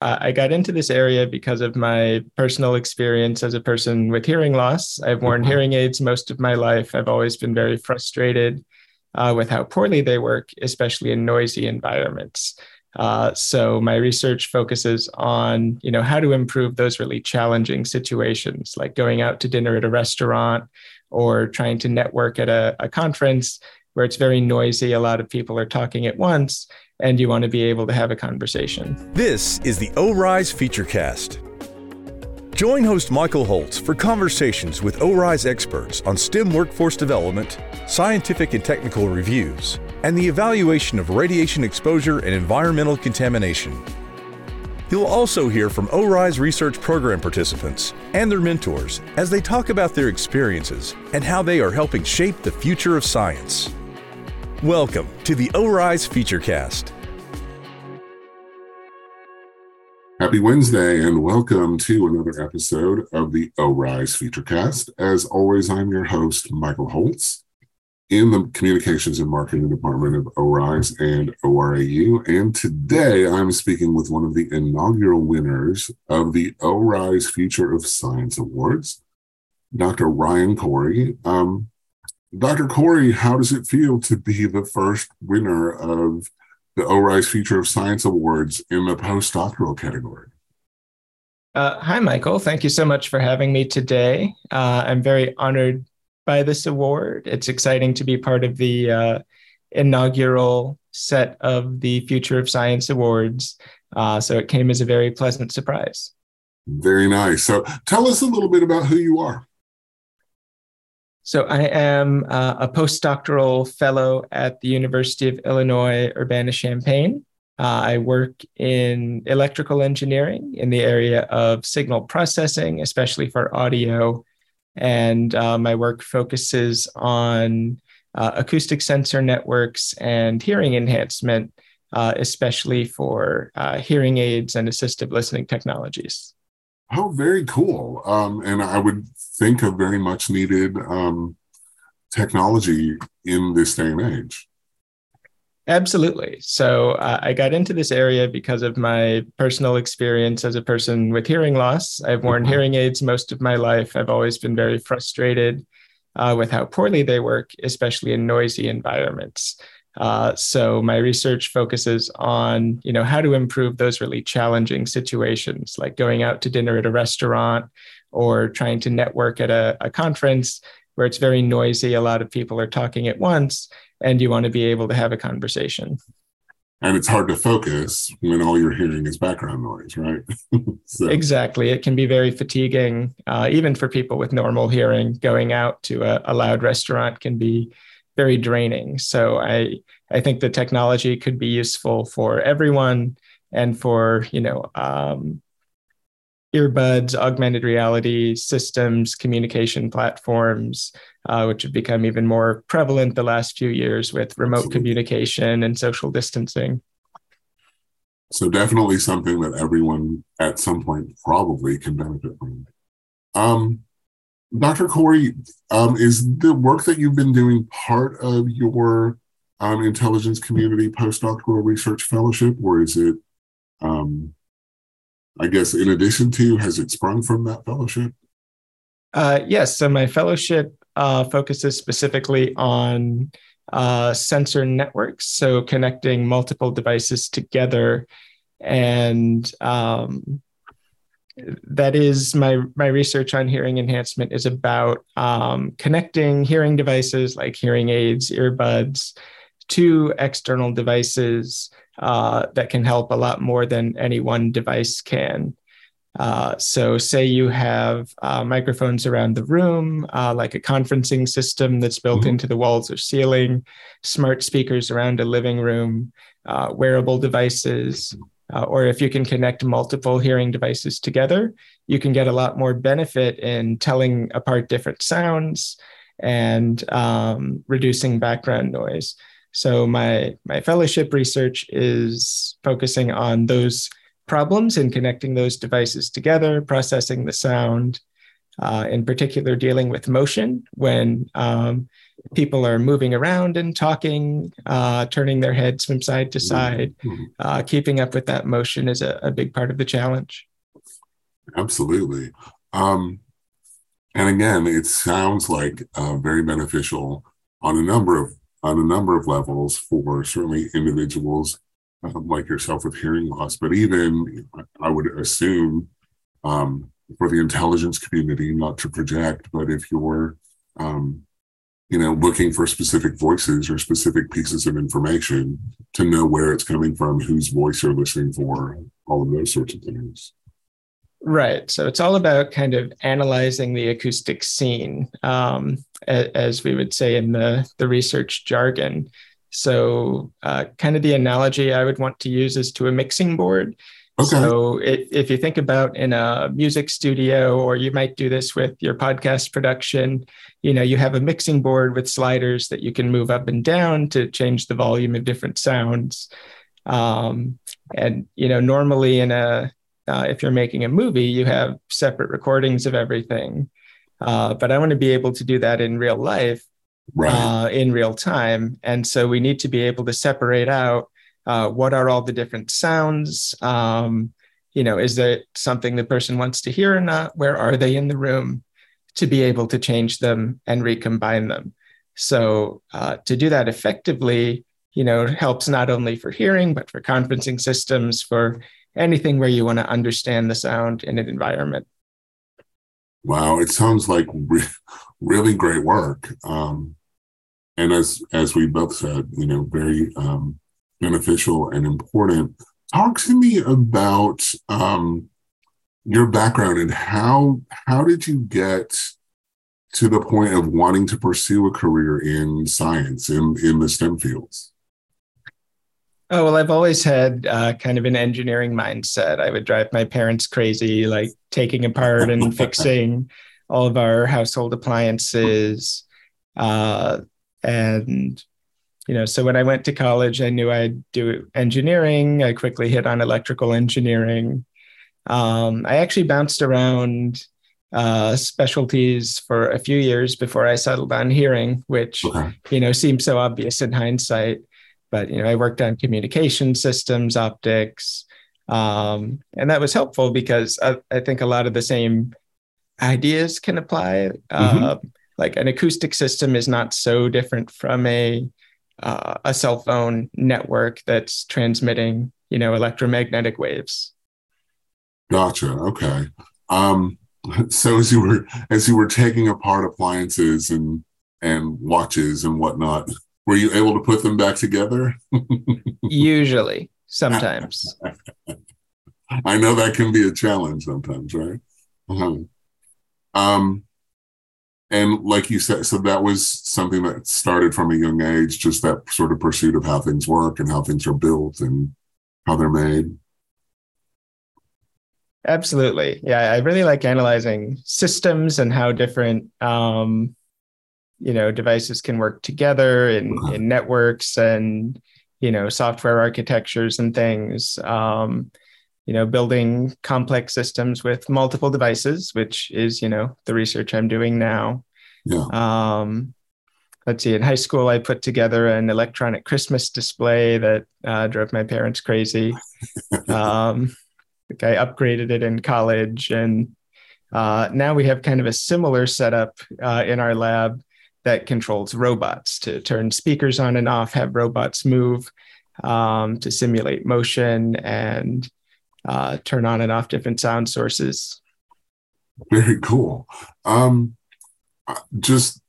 I got into this area because of my personal experience as a person with hearing loss. I've worn mm-hmm. hearing aids most of my life. I've always been very frustrated uh, with how poorly they work, especially in noisy environments. Uh, so my research focuses on, you know, how to improve those really challenging situations, like going out to dinner at a restaurant or trying to network at a, a conference where it's very noisy. A lot of people are talking at once, and you want to be able to have a conversation. This is the ORISE Featurecast. Join host Michael Holtz for conversations with ORISE experts on STEM workforce development, scientific and technical reviews, and the evaluation of radiation exposure and environmental contamination. You'll also hear from ORISE research program participants and their mentors as they talk about their experiences and how they are helping shape the future of science. Welcome to the ORISE Featurecast. Happy Wednesday and welcome to another episode of the ORISE Featurecast. As always, I'm your host, Michael Holtz, in the Communications and Marketing Department of ORISE and ORAU. And today I'm speaking with one of the inaugural winners of the ORISE Future of Science Awards, Dr. Ryan Corey. Um, Dr. Corey, how does it feel to be the first winner of the ORISE Future of Science Awards in the postdoctoral category? Uh, hi, Michael. Thank you so much for having me today. Uh, I'm very honored by this award. It's exciting to be part of the uh, inaugural set of the Future of Science Awards. Uh, so it came as a very pleasant surprise. Very nice. So tell us a little bit about who you are. So I am uh, a postdoctoral fellow at the University of Illinois Urbana-Champaign. Uh, I work in electrical engineering in the area of signal processing, especially for audio. And uh, my work focuses on uh, acoustic sensor networks and hearing enhancement, uh, especially for uh, hearing aids and assistive listening technologies. Oh, very cool. Um, and I would think of very much needed um, technology in this day and age. Absolutely. So uh, I got into this area because of my personal experience as a person with hearing loss. I've worn mm-hmm. hearing aids most of my life. I've always been very frustrated uh, with how poorly they work, especially in noisy environments. Uh, so my research focuses on, you know, how to improve those really challenging situations, like going out to dinner at a restaurant or trying to network at a, a conference where it's very noisy. A lot of people are talking at once, and you want to be able to have a conversation. And it's hard to focus when all you're hearing is background noise, right? so. Exactly. It can be very fatiguing, uh, even for people with normal hearing. Going out to a, a loud restaurant can be very draining. So I I think the technology could be useful for everyone and for you know um, earbuds, augmented reality systems, communication platforms, uh, which have become even more prevalent the last few years with remote Absolutely. communication and social distancing. So definitely something that everyone at some point probably can benefit from. Um, Dr. Corey, um, is the work that you've been doing part of your um, intelligence community postdoctoral research fellowship, or is it, um, I guess, in addition to, has it sprung from that fellowship? Uh, yes. So my fellowship uh, focuses specifically on uh, sensor networks, so connecting multiple devices together and um, that is my my research on hearing enhancement is about um, connecting hearing devices like hearing aids, earbuds, to external devices uh, that can help a lot more than any one device can. Uh, so, say you have uh, microphones around the room, uh, like a conferencing system that's built mm-hmm. into the walls or ceiling, smart speakers around a living room, uh, wearable devices, uh, or if you can connect multiple hearing devices together, you can get a lot more benefit in telling apart different sounds and um, reducing background noise. So my my fellowship research is focusing on those problems and connecting those devices together, processing the sound, uh, in particular dealing with motion when um, people are moving around and talking, uh, turning their heads from side to side. Mm-hmm. Uh, keeping up with that motion is a, a, big part of the challenge. Absolutely. Um, and again, it sounds like uh, very beneficial on a number of on a number of levels for certainly individuals um, like yourself with hearing loss, but even I would assume um, for the intelligence community, not to project, but if you're um, you know looking for specific voices or specific pieces of information to know where it's coming from, whose voice you're listening for, all of those sorts of things. Right. So it's all about kind of analyzing the acoustic scene, um, as we would say in the, the research jargon. So, uh, kind of the analogy I would want to use is to a mixing board. Okay. So, it, if you think about in a music studio, or you might do this with your podcast production, you know, you have a mixing board with sliders that you can move up and down to change the volume of different sounds. Um, and you know, normally in a uh, if you're making a movie, you have separate recordings of everything. Uh, but I want to be able to do that in real life, right. uh, in real time. And so we need to be able to separate out uh, what are all the different sounds. Um, you know, is it something the person wants to hear or not? Where are they in the room? To be able to change them and recombine them. So uh, to do that effectively, you know, helps not only for hearing, but for conferencing systems, for anything where you want to understand the sound in an environment. Wow, it sounds like re- really great work. Um, and as as we both said, you know, very um, beneficial and important. Talk to me about um, your background and how how did you get to the point of wanting to pursue a career in science in in the STEM fields? Oh, well, I've always had uh, kind of an engineering mindset. I would drive my parents crazy, like taking apart and fixing all of our household appliances. Uh, and, you know, so when I went to college, I knew I'd do engineering. I quickly hit on electrical engineering. Um, I actually bounced around uh, specialties for a few years before I settled on hearing, which, okay. you know, seems so obvious in hindsight but you know, I worked on communication systems, optics, um, and that was helpful because I, I, think a lot of the same ideas can apply. Mm-hmm. Uh, like an acoustic system is not so different from a uh, a cell phone network that's transmitting, you know, electromagnetic waves. Gotcha. Okay. Um, so as you were as you were taking apart appliances and and watches and whatnot, were you able to put them back together? Usually, sometimes. I know that can be a challenge sometimes, right? Uh-huh. Um, and like you said, so that was something that started from a young age, just that sort of pursuit of how things work and how things are built and how they're made. Absolutely. Yeah, I really like analyzing systems and how different um, you know devices can work together in, uh-huh. in networks and you know software architectures and things um, you know building complex systems with multiple devices which is you know the research i'm doing now yeah. um, let's see in high school i put together an electronic christmas display that uh, drove my parents crazy um, i upgraded it in college and uh, now we have kind of a similar setup uh, in our lab that controls robots to turn speakers on and off, have robots move um, to simulate motion and uh, turn on and off different sound sources. Very cool. Um, just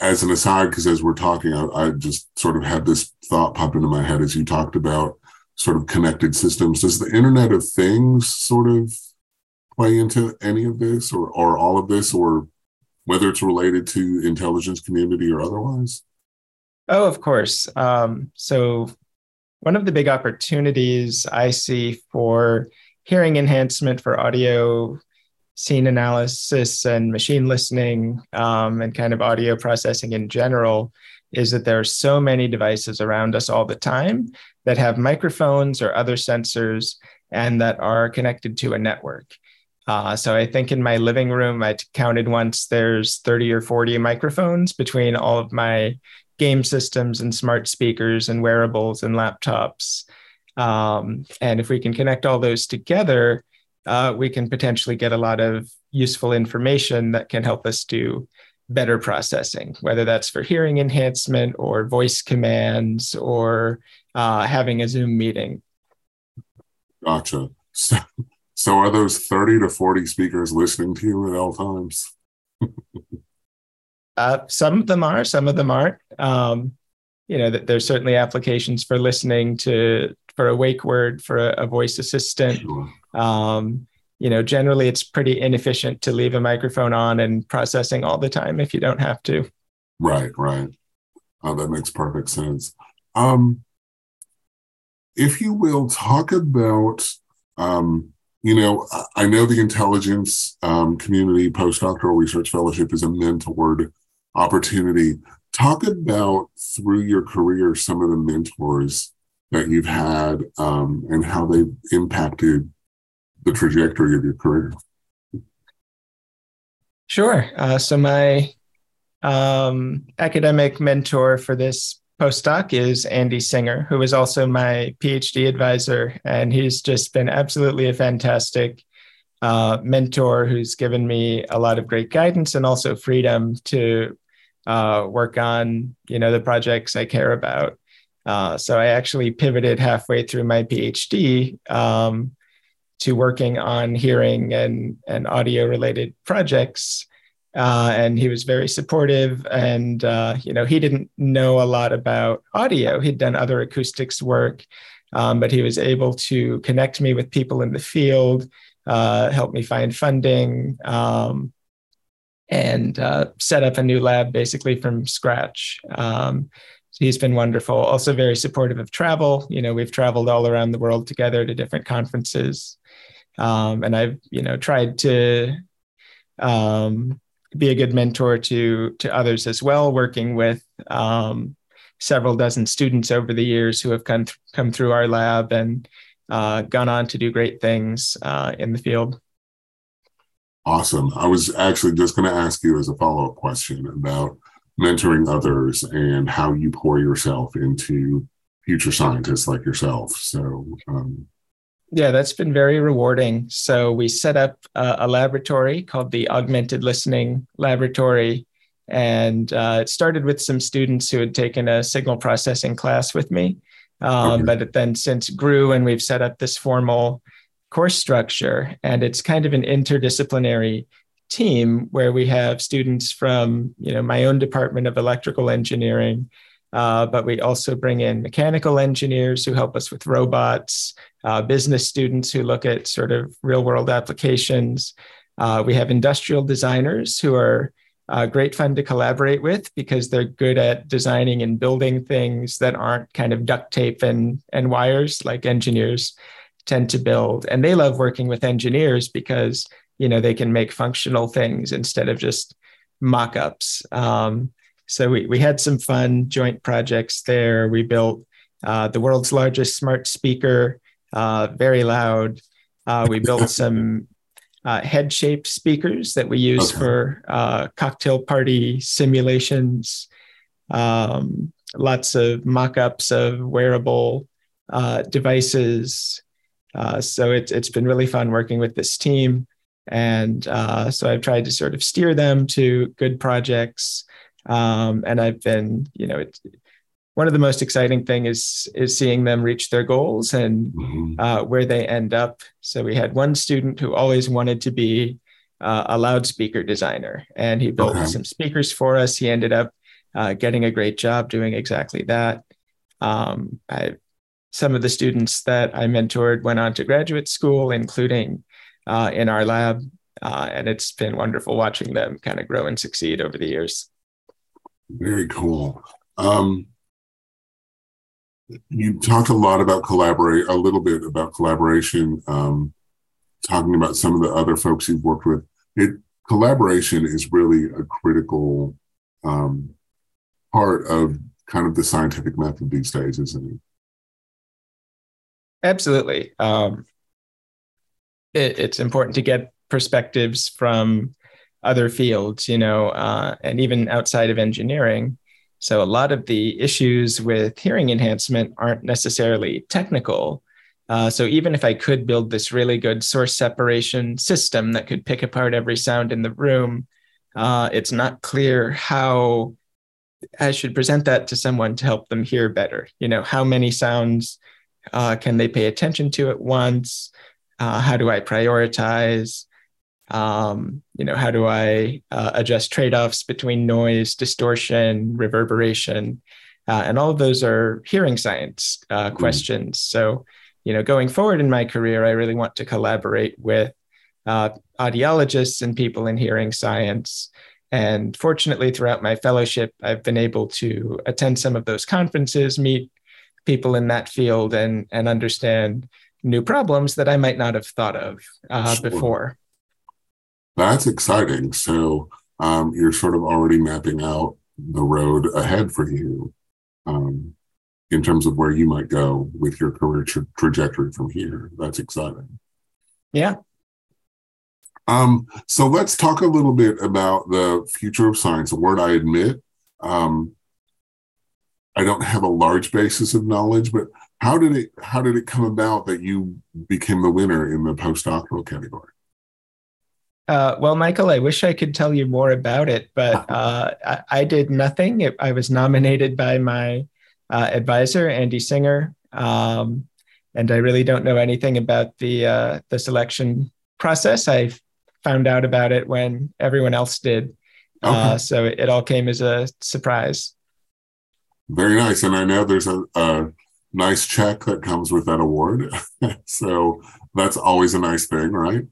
as an aside, because as we're talking, I, I, just sort of had this thought pop into my head as you talked about sort of connected systems. Does the Internet of Things sort of play into any of this or, or all of this, or whether it's related to intelligence community or otherwise? Oh, of course. Um, so, one of the big opportunities I see for hearing enhancement for audio scene analysis and machine listening um, and kind of audio processing in general is that there are so many devices around us all the time that have microphones or other sensors and that are connected to a network. Uh, so I think in my living room, I counted once there's 30 or 40 microphones between all of my game systems and smart speakers and wearables and laptops. Um, and if we can connect all those together, uh, we can potentially get a lot of useful information that can help us do better processing, whether that's for hearing enhancement or voice commands or uh, having a Zoom meeting. Gotcha. So, so are those 30 to 40 speakers listening to you at all times? Uh, some of them are, some of them aren't. Um, you know, there's certainly applications for listening to for a wake word for a, a voice assistant. Sure. Um, you know, generally it's pretty inefficient to leave a microphone on and processing all the time if you don't have to. Right, right. Oh, that makes perfect sense. Um, if you will talk about um, you know, I know the intelligence um, community postdoctoral research fellowship is a mentored opportunity. Talk about through your career some of the mentors that you've had um, and how they've impacted the trajectory of your career. Sure. Uh, so my um, academic mentor for this postdoc is Andy Singer, who is also my PhD advisor. And he's just been absolutely a fantastic uh, mentor who's given me a lot of great guidance and also freedom to uh, work on, you know, the projects I care about. Uh, so I actually pivoted halfway through my PhD um, to working on hearing and, and audio related projects uh, and he was very supportive. And uh, you know, he didn't know a lot about audio. He'd done other acoustics work, um, but he was able to connect me with people in the field, uh, help me find funding, um, and uh, set up a new lab basically from scratch. Um, he's been wonderful. Also, very supportive of travel. You know, we've traveled all around the world together to different conferences. Um, and I've, you know, tried to um, be a good mentor to to others as well, working with um, several dozen students over the years who have come th- come through our lab and uh, gone on to do great things uh, in the field. Awesome. I was actually just going to ask you as a follow up question about mentoring others and how you pour yourself into future scientists like yourself. So, um, yeah, that's been very rewarding. So we set up a, a laboratory called the Augmented Listening Laboratory. And uh, it started with some students who had taken a signal processing class with me. Um, okay. But it then since grew, and we've set up this formal course structure. And it's kind of an interdisciplinary team where we have students from you know my own department of electrical engineering uh, but we also bring in mechanical engineers who help us with robots, uh, business students who look at sort of real world applications. Uh, we have industrial designers who are uh, great fun to collaborate with because they're good at designing and building things that aren't kind of duct tape and, and wires like engineers tend to build. And they love working with engineers because you know they can make functional things instead of just mock-ups. Um, so we, we had some fun joint projects there. We built uh, the world's largest smart speaker, uh, very loud. Uh, we built some uh, head shaped speakers that we use okay. for uh, cocktail party simulations. Um, lots of mock ups of wearable uh, so it's, it's been really fun working with this team. And so I've tried to sort of steer them to good projects. Um, and I've been, you know, it's one of the most exciting thing is is seeing them reach their goals and mm-hmm. uh, where they end up. So we had one student who always wanted to be uh, a loudspeaker designer, and he built okay. some speakers for us. He ended up uh, getting a great job doing exactly that. Um, I, some of the students that I mentored went on to graduate school, including uh, in our lab, uh, and it's been wonderful watching them kind of grow and succeed over the years. Very cool. Um, you talked a lot about collaborate, a little bit about collaboration, um, talking about some of the other folks you've worked with. It collaboration is really a critical um, part of kind of the scientific method these days, isn't it? Absolutely. Um, it, it's important to get perspectives from other fields, you know, uh, and even outside of engineering. So a lot of the issues with hearing enhancement aren't necessarily technical. Uh, so even if I could build this really good source separation system that could pick apart every sound in the room, uh, it's not clear how I should present that to someone to help them hear better. You know, how many sounds uh, can they pay attention to it once? Uh, how do I prioritize? Um, you know, how do I uh, adjust trade-offs between noise, distortion, reverberation, uh, and all of those are hearing science uh, mm. questions. So, you know, going forward in my career, I really want to collaborate with uh, audiologists and people in hearing science. And fortunately, throughout my fellowship, I've been able to attend some of those conferences, meet people in that field, and and understand new problems that I might not have thought of uh, sure. before. That's exciting. So um, you're sort of already mapping out the road ahead for you um, in terms of where you might go with your career tra- trajectory from here. That's exciting. Yeah. Um, so let's talk a little bit about the future of science. A word I admit, um, I don't have a large basis of knowledge, but how did it how did it come about that you became the winner in the postdoctoral category? Uh, well, Michael, I wish I could tell you more about it, but uh, I, I, did nothing. It, I was nominated by my uh, advisor, Andy Singer, um, and I really don't know anything about the uh, the selection process. I found out about it when everyone else did, uh, okay. so it, it, all came as a surprise. Very nice, and I know there's a, a nice check that comes with that award, so that's always a nice thing, right?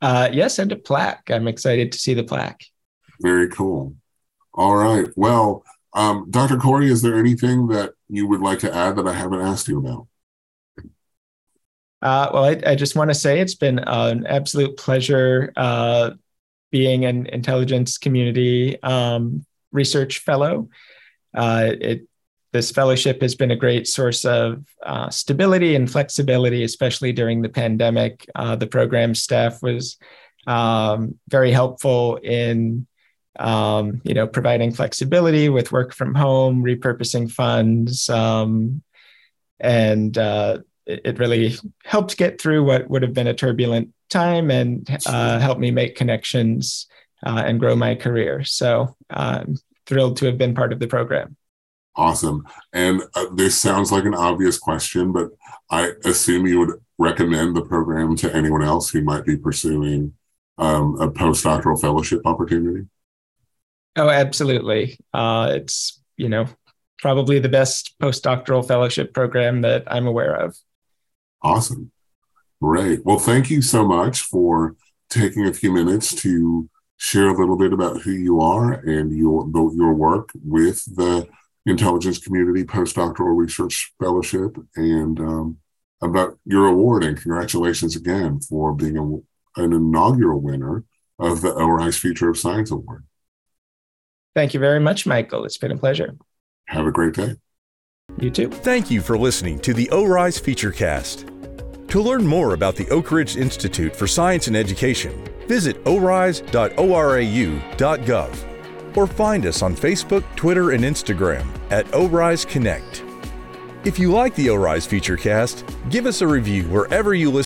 Uh, yes, and a plaque. I'm excited to see the plaque. Very cool. All right. Well, um, Dr. Corey, is there anything that you would like to add that I haven't asked you about? Uh, well, I, I, just want to say it's been an absolute pleasure uh, being an intelligence community um, research fellow. Uh, it this fellowship has been a great source of uh, stability and flexibility, especially during the pandemic. Uh, the program staff was um, very helpful in, um, you know, providing flexibility with work from home, repurposing funds, um, and uh, it, it, really helped get through what would have been a turbulent time and uh, helped me make connections uh, and grow my career. So I'm thrilled to have been part of the program. Awesome. And uh, this sounds like an obvious question, but I assume you would recommend the program to anyone else who might be pursuing um, a postdoctoral fellowship opportunity. Oh, absolutely. Uh, it's, you know, probably the best postdoctoral fellowship program that I'm aware of. Awesome. Great. Well, thank you so much for taking a few minutes to share a little bit about who you are and your your work with the Intelligence Community Postdoctoral Research Fellowship and um, about your award. And congratulations again for being a, an inaugural winner of the ORISE Future of Science Award. Thank you very much, Michael. It's been a pleasure. Have a great day. You too. Thank you for listening to the ORISE Featurecast. To learn more about the Oak Ridge Institute for Science and Education, visit orise.orau.gov or find us on Facebook, Twitter, and Instagram at ORISE Connect. If you like the ORISE Featurecast, give us a review wherever you listen